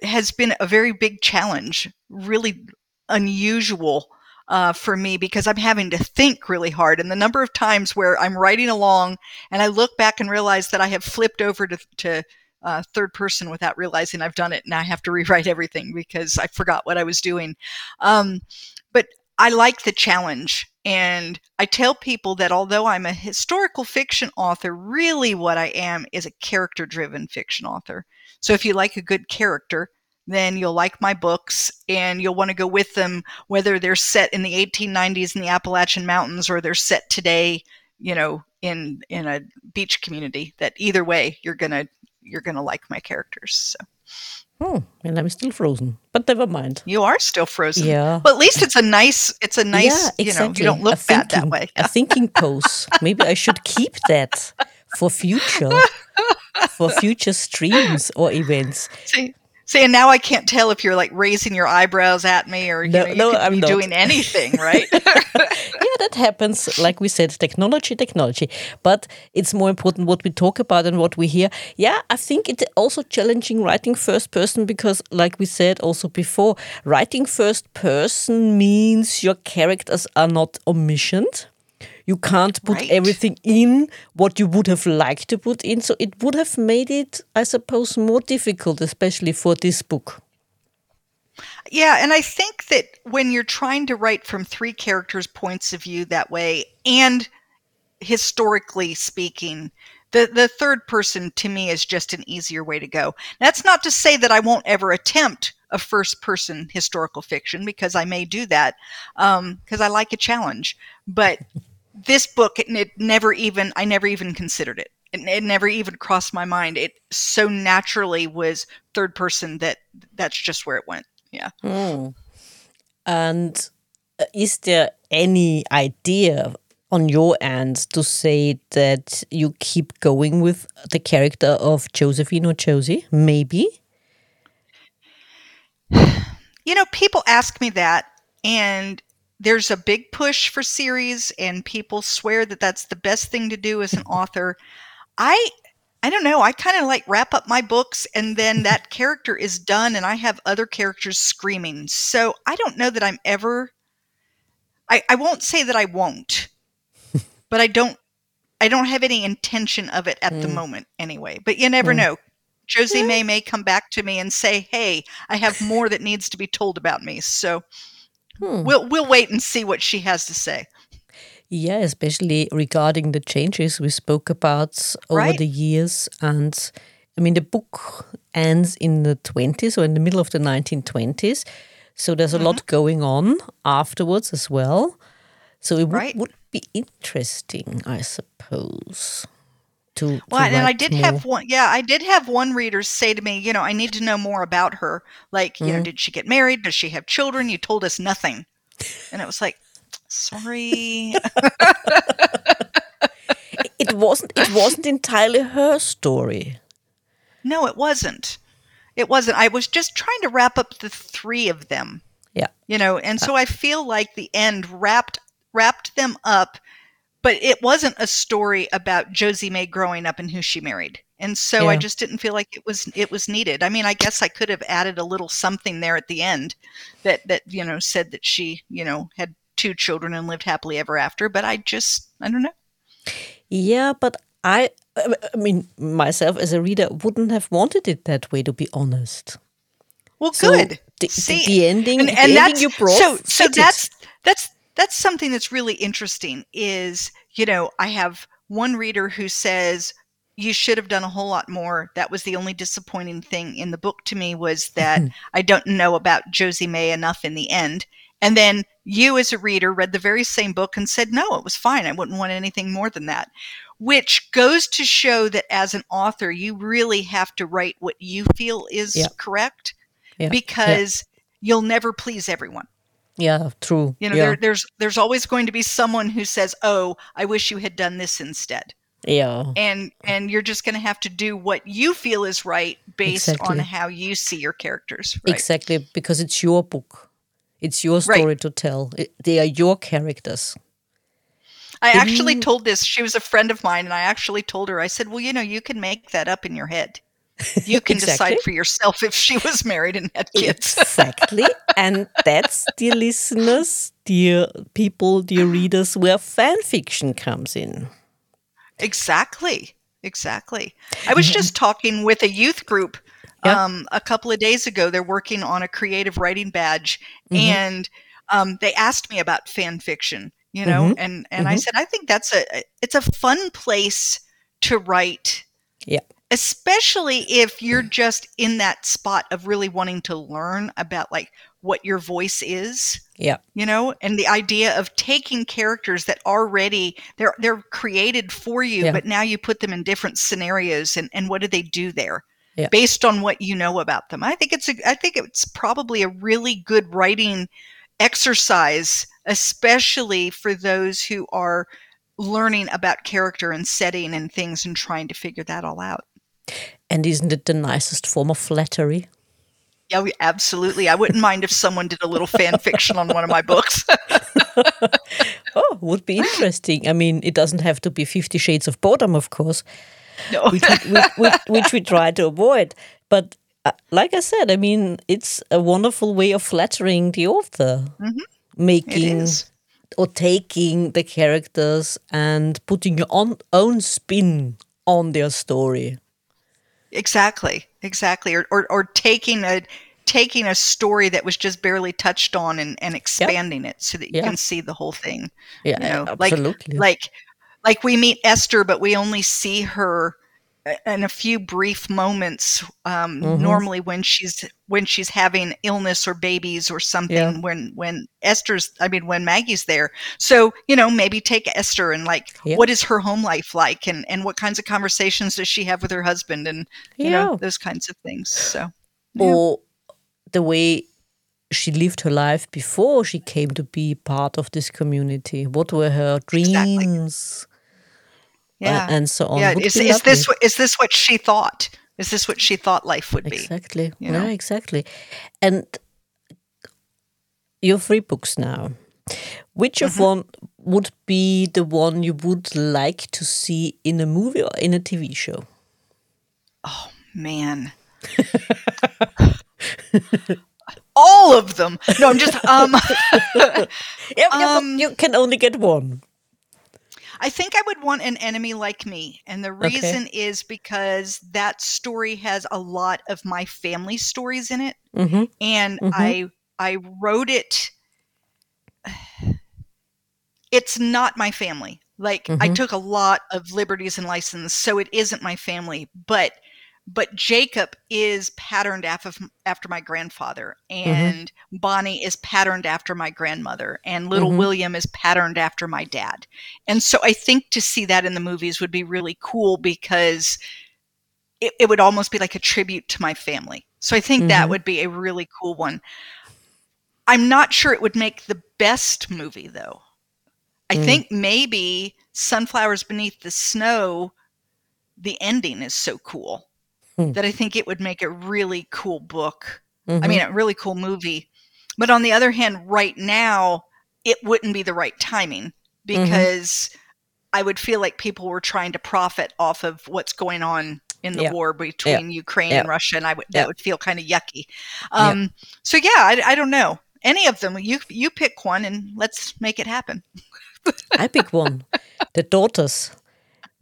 has been a very big challenge really unusual uh, for me because i'm having to think really hard and the number of times where i'm writing along and i look back and realize that i have flipped over to, to uh, third person without realizing i've done it and i have to rewrite everything because i forgot what i was doing um, but i like the challenge and I tell people that although I'm a historical fiction author, really what I am is a character driven fiction author. So if you like a good character, then you'll like my books and you'll want to go with them, whether they're set in the 1890s in the Appalachian Mountains or they're set today, you know, in in a beach community. That either way, you're gonna you're gonna like my characters. So. Oh, and I'm still frozen. But never mind. You are still frozen. Yeah. But at least it's a nice it's a nice yeah, exactly. you know, you don't look a bad thinking, that way. a thinking pose. Maybe I should keep that for future for future streams or events. See, See, and now I can't tell if you're like raising your eyebrows at me or no, you know, no, I'm not. doing anything, right? yeah, that happens. Like we said, technology, technology. But it's more important what we talk about and what we hear. Yeah, I think it's also challenging writing first person because, like we said also before, writing first person means your characters are not omniscient you can't put right. everything in what you would have liked to put in. So it would have made it, I suppose, more difficult, especially for this book. Yeah, and I think that when you're trying to write from three characters' points of view that way, and historically speaking, the the third person to me is just an easier way to go. That's not to say that I won't ever attempt a first person historical fiction because I may do that because um, I like a challenge. But this book, it, it, never even, I never even considered it. it. It never even crossed my mind. It so naturally was third person that that's just where it went. Yeah. Mm. And uh, is there any idea on your end to say that you keep going with the character of Josephine or Josie? Maybe. You know, people ask me that, and there's a big push for series and people swear that that's the best thing to do as an author. I i don't know i kind of like wrap up my books and then that character is done and i have other characters screaming. So i don't know that i'm ever i i won't say that i won't but i don't i don't have any intention of it at mm. the moment anyway but you never mm. know. Josie may may come back to me and say hey i have more that needs to be told about me. So Hmm. We'll we'll wait and see what she has to say. Yeah, especially regarding the changes we spoke about over right. the years. And I mean, the book ends in the 20s or in the middle of the 1920s. So there's a mm-hmm. lot going on afterwards as well. So it right. would, would be interesting, I suppose, to, well, to and I did more. have one. Yeah, I did have one reader say to me, you know, I need to know more about her. Like, you know, Mhm. did she get married? Does she have children? You told us nothing, and it was like, sorry. it wasn't it wasn't entirely her story. no, it wasn't. It wasn't. I was just trying to wrap up the three of them. Yeah. You know, and so I feel like the end wrapped wrapped them up, but it wasn't a story about Josie May growing up and who she married. And so I just didn't feel like it was it was needed. I mean, I guess I could have added a little something there at the end that that you know said that she, you know, had two children and lived happily ever after, but I just I don't know. Yeah, but I I mean myself as a reader wouldn't have wanted it that way to be honest. Well, So good. the, See, the ending, and, the ending that's you brought so so it. that's that's something that's really interesting is you know i have one reader who says you should have done a whole lot more that was the only disappointing thing in the book to me was that i don't know about josie may enough in the end and then you as a reader read the very same book and said no it was fine i wouldn't want anything more than that which goes to show that as an author you really have to write what you feel is Yeah. correct yeah. because you'll never please everyone. Yeah, true. You know, yeah. there, there's there's always going to be someone who says, "Oh, I wish you had done this instead," yeah. and and you're just going to have to do what you feel is right based on how you see your characters. Right? Exactly, because it's your book. It's your story to tell. It, they are your characters. I actually told this. She was a friend of mine, and I actually told her. I said, "Well, you know, you can make that up in your head. You can Exactly. decide for yourself if she was married and had kids." Exactly. and that's, dear listeners, dear people, dear readers, where fan fiction comes in. Exactly. Exactly. I was just talking with a youth group Yeah. um, a couple of days ago. They're working on a creative writing badge, Mhm. and um, they asked me about fan fiction. You know, Mhm. and and I Mhm. said I think that's a it's a fun place to write. Yeah. Especially if you're just in that spot of really wanting to learn about like what your voice is Yeah. you know and the idea of taking characters that already they're they're created for you Yeah. but now you put them in different scenarios and and what do they do there Yeah. based on what you know about them i think it's a i think it's probably a really good writing exercise especially for those who are learning about character and setting and things and trying to figure that all out And isn't it the nicest form of flattery? yeah we, absolutely i wouldn't mind if someone did a little fan fiction on one of my books Oh, would be interesting. I mean, it doesn't have to be Fifty Shades of Boredom, of course, no which we, which, we try to avoid. But uh, like I said, I mean, it's a wonderful way of flattering the author, Mhm. making or taking the characters and putting your own, own spin on their story. Exactly, exactly. Or, or or taking a taking a story that was just barely touched on and, and expanding it so that you Yeah. can see the whole thing. Yeah, You know, like- Like like we meet Esther, but we only see her in a few brief moments. Um, Mhm. Normally, when she's when she's having illness or babies or something. Yeah. When when Esther's, I mean, when Maggie's there. So you know, maybe take Esther and like, Yeah. what is her home life like, and and what kinds of conversations does she have with her husband, and you yeah. know those kinds of things. So or the way she lived her life before she came to be part of this community. What were her dreams uh, yeah, and so on? yeah. Is, is this what is this what she thought? Is this what she thought life would be? exactly? you Yeah, exactly. And your three books now. Which of Mm-hmm. one would be the one you would like to see in a movie or in a TV show? Oh man. All of them. No, I'm just um but Um, you can only get one. I think I would want an enemy like me. And the Okay. reason is because that story has a lot of my family stories in it. hmm And Mhm. I I wrote it it's not my family. Like I Mhm. took a lot of liberties and license, so it isn't my family. But but Jacob is patterned after after my grandfather, mm-hmm. and mm-hmm. Bonnie is patterned after my grandmother, and little mm-hmm. William is patterned after my dad. And so I think to see that in the movies would be really cool because it, it would almost be like a tribute to my family. So I think mm-hmm. that would be a really cool one. I'm not sure it would make the best movie though. I mm. think maybe Sunflowers Beneath the Snow, the ending is so cool mm. that I think it would make a really cool book. Mm-hmm. I mean, a really cool movie. But on the other hand, right now, it wouldn't be the right timing mm-hmm. because mm-hmm. I would feel like people were trying to profit off of what's going on in the war between. Ukraine and Russia, and I would that would feel kind of yucky. Um, so yeah, I, I don't know any of them. You you pick one and let's make it happen. I pick one, the daughters,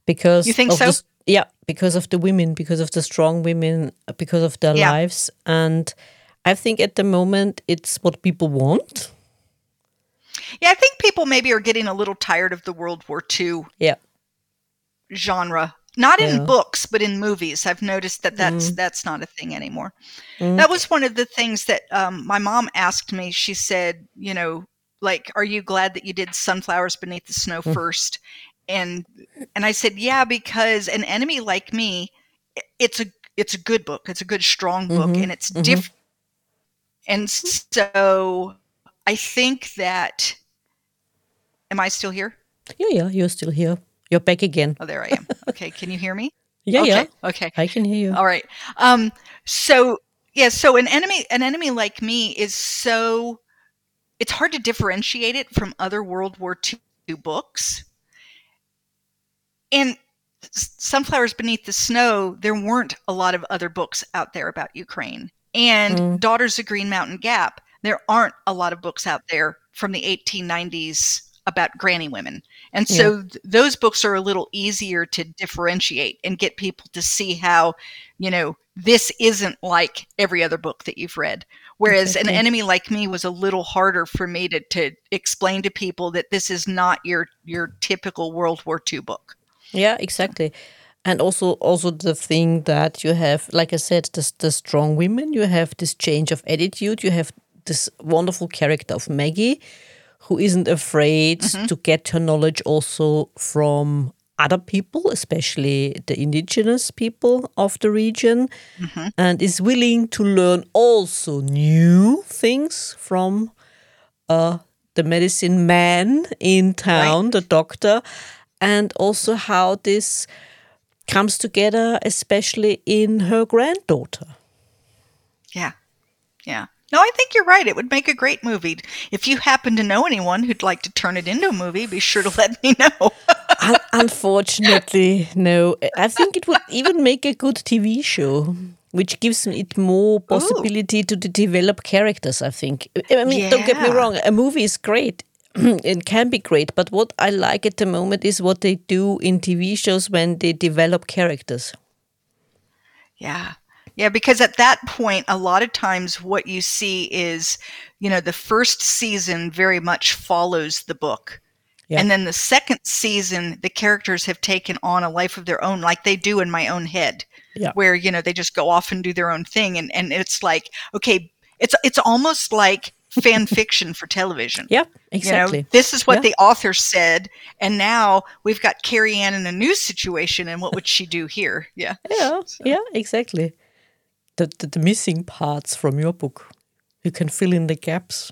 because you think so. The, yeah, because of the women, because of the strong women, because of their yeah. lives, and I think at the moment it's what people want. Yeah, I think people maybe are getting a little tired of the World War II yeah. genre. Not in books, but in movies. I've noticed that that's mm. that's not a thing anymore. Mm. That was one of the things that um, my mom asked me. She said, you know, like, "Are you glad that you did Sunflowers Beneath the Snow mm. first? And and I said, yeah, because an enemy like me, it's a it's a good book. It's a good strong book, mm-hmm. and it's mm-hmm. different. And so I think that. Am I still here? Yeah, yeah, you're still here. You're back again. Oh, there I am. Okay, can you hear me? yeah, okay. yeah. Okay, I can hear you. All right. Um. So yeah. So an enemy, an enemy like me, is so. It's hard to differentiate it from other World War II books and Sunflowers Beneath the Snow, there weren't a lot of other books out there about Ukraine. And mm. Daughters of Green Mountain Gap, there aren't a lot of books out there from the 1890s about granny women. And so yeah. th- those books are a little easier to differentiate and get people to see how, you know, this isn't like every other book that you've read. Whereas an enemy like me was a little harder for me to, to explain to people that this is not your your typical World War II book. Yeah, exactly. And also, also the thing that you have, like I said, the, the strong women. You have this change of attitude. You have this wonderful character of Maggie, who isn't afraid mm-hmm. to get her knowledge also from other people, especially the indigenous people of the region, mm-hmm. and is willing to learn also new things from uh, the medicine man in town, right. the doctor, and also how this comes together, especially in her granddaughter. Yeah. Yeah. No, I think you're right. It would make a great movie. If you happen to know anyone who'd like to turn it into a movie, be sure to let me know. Unfortunately, no. I think it would even make a good TV show, which gives it more possibility Ooh. to develop characters. I think. I mean, yeah. don't get me wrong. A movie is great it can be great, but what I like at the moment is what they do in TV shows when they develop characters. Yeah. Yeah, because at that point, a lot of times what you see is, you know, the first season very much follows the book. Yeah. And then the second season, the characters have taken on a life of their own, like they do in my own head, yeah. where, you know, they just go off and do their own thing. And, and it's like, okay, it's, it's almost like fan fiction for television. Yep, exactly. You know, this is what the author said, and now we've got Carrie Ann in a new situation, and what would she do here? Yeah, yeah, so. yeah, exactly. The, the, the missing parts from your book, you can fill in the gaps.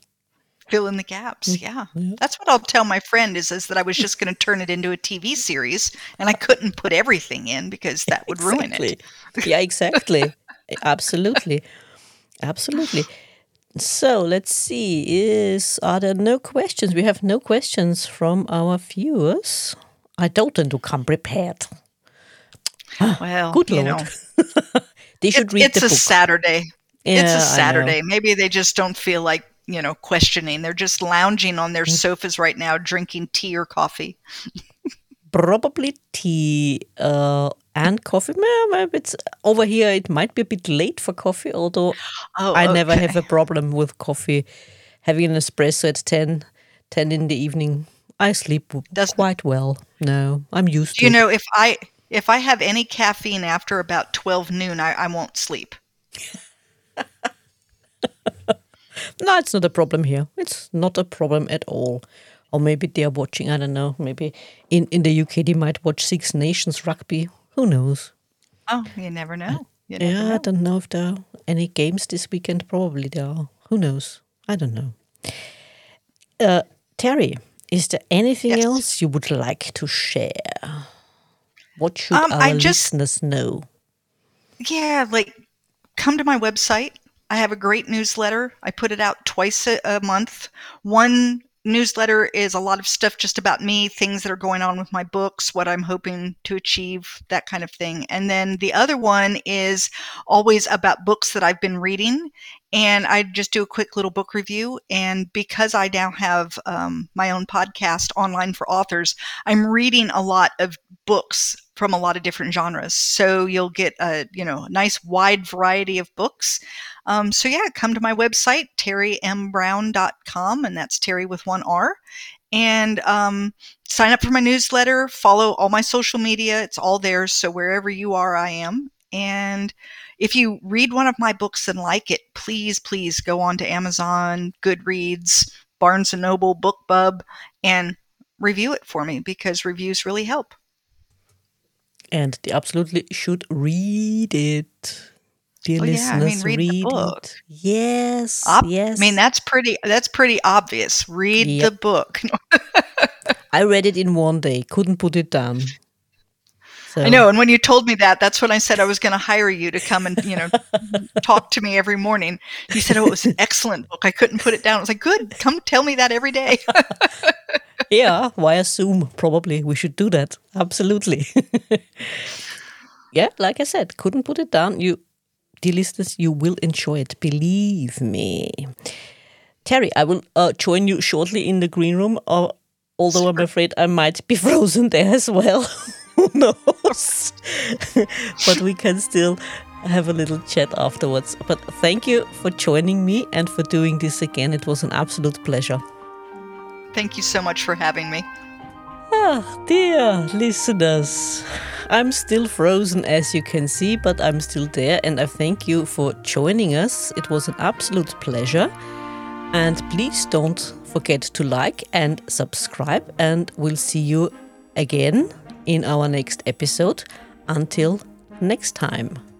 Fill in the gaps. Mm, yeah. yeah. That's what I'll tell my friend is, is that I was just going to turn it into a TV series and I couldn't put everything in because that would exactly. ruin it. yeah, exactly. Absolutely. Absolutely. So let's see. Is are there no questions? We have no questions from our viewers. I told them to come prepared. Well, good lord. Know, they should it, read it's the a book. Saturday. Yeah, it's a Saturday. Maybe they just don't feel like you know questioning. They're just lounging on their mm. sofas right now, drinking tea or coffee. Probably tea. Uh, and coffee. Maybe it's over here. It might be a bit late for coffee, although oh, I never have a problem with coffee. Having an espresso at 10, 10 in the evening, I sleep Does, quite well. No, I'm used to. You know, if I if I have any caffeine after about 12 noon, I, I won't sleep. no, it's not a problem here. It's not a problem at all. Or maybe they are watching, I don't know, maybe in, in the UK they might watch Six Nations rugby. Who knows? Oh, you never know. You never yeah, know. I don't know if there are any games this weekend. Probably there are. Who knows? I don't know. Uh, Teri, is there anything yes. else you would like to share? What should um, our just, listeners know? Yeah, like come to my website. I have a great newsletter. I put it out twice a, a month. One newsletter is a lot of stuff just about me, things that are going on with my books, what I'm hoping to achieve, that kind of thing. And then the other one is always about books that I've been reading. And I just do a quick little book review. And because I now have um, my own podcast online for authors, I'm reading a lot of books from a lot of different genres. So you'll get a you know nice wide variety of books. Um, so yeah, come to my website terimbrown.com, and that's Teri with one R, and um, sign up for my newsletter. Follow all my social media; it's all there. So wherever you are, I am. And if you read one of my books and like it, please, please go on to Amazon, Goodreads, Barnes and Noble, BookBub, and review it for me because reviews really help and they absolutely should read it. Dear oh, listeners, yeah. I mean, read, read the book. It. Yes, Ob- yes. I mean, that's pretty. That's pretty obvious. Read yep. the book. I read it in one day. Couldn't put it down. So. I know, and when you told me that, that's when I said I was going to hire you to come and you know talk to me every morning. You said, "Oh, it was an excellent book. I couldn't put it down." I was like, "Good, come tell me that every day." yeah, Why assume? probably we should do that. Absolutely. yeah, like I said, couldn't put it down. You, dear listeners, you will enjoy it. Believe me. Teri, I will uh, join you shortly in the green room. Uh, although I'm afraid I might be frozen there as well. Who knows? but we can still have a little chat afterwards. But thank you for joining me and for doing this again. It was an absolute pleasure. Thank you so much for having me. Ah, dear listeners, I'm still frozen as you can see, but I'm still there, and I thank you for joining us. It was an absolute pleasure. And please don't forget to like and subscribe, and we'll see you again in our next episode. Until next time.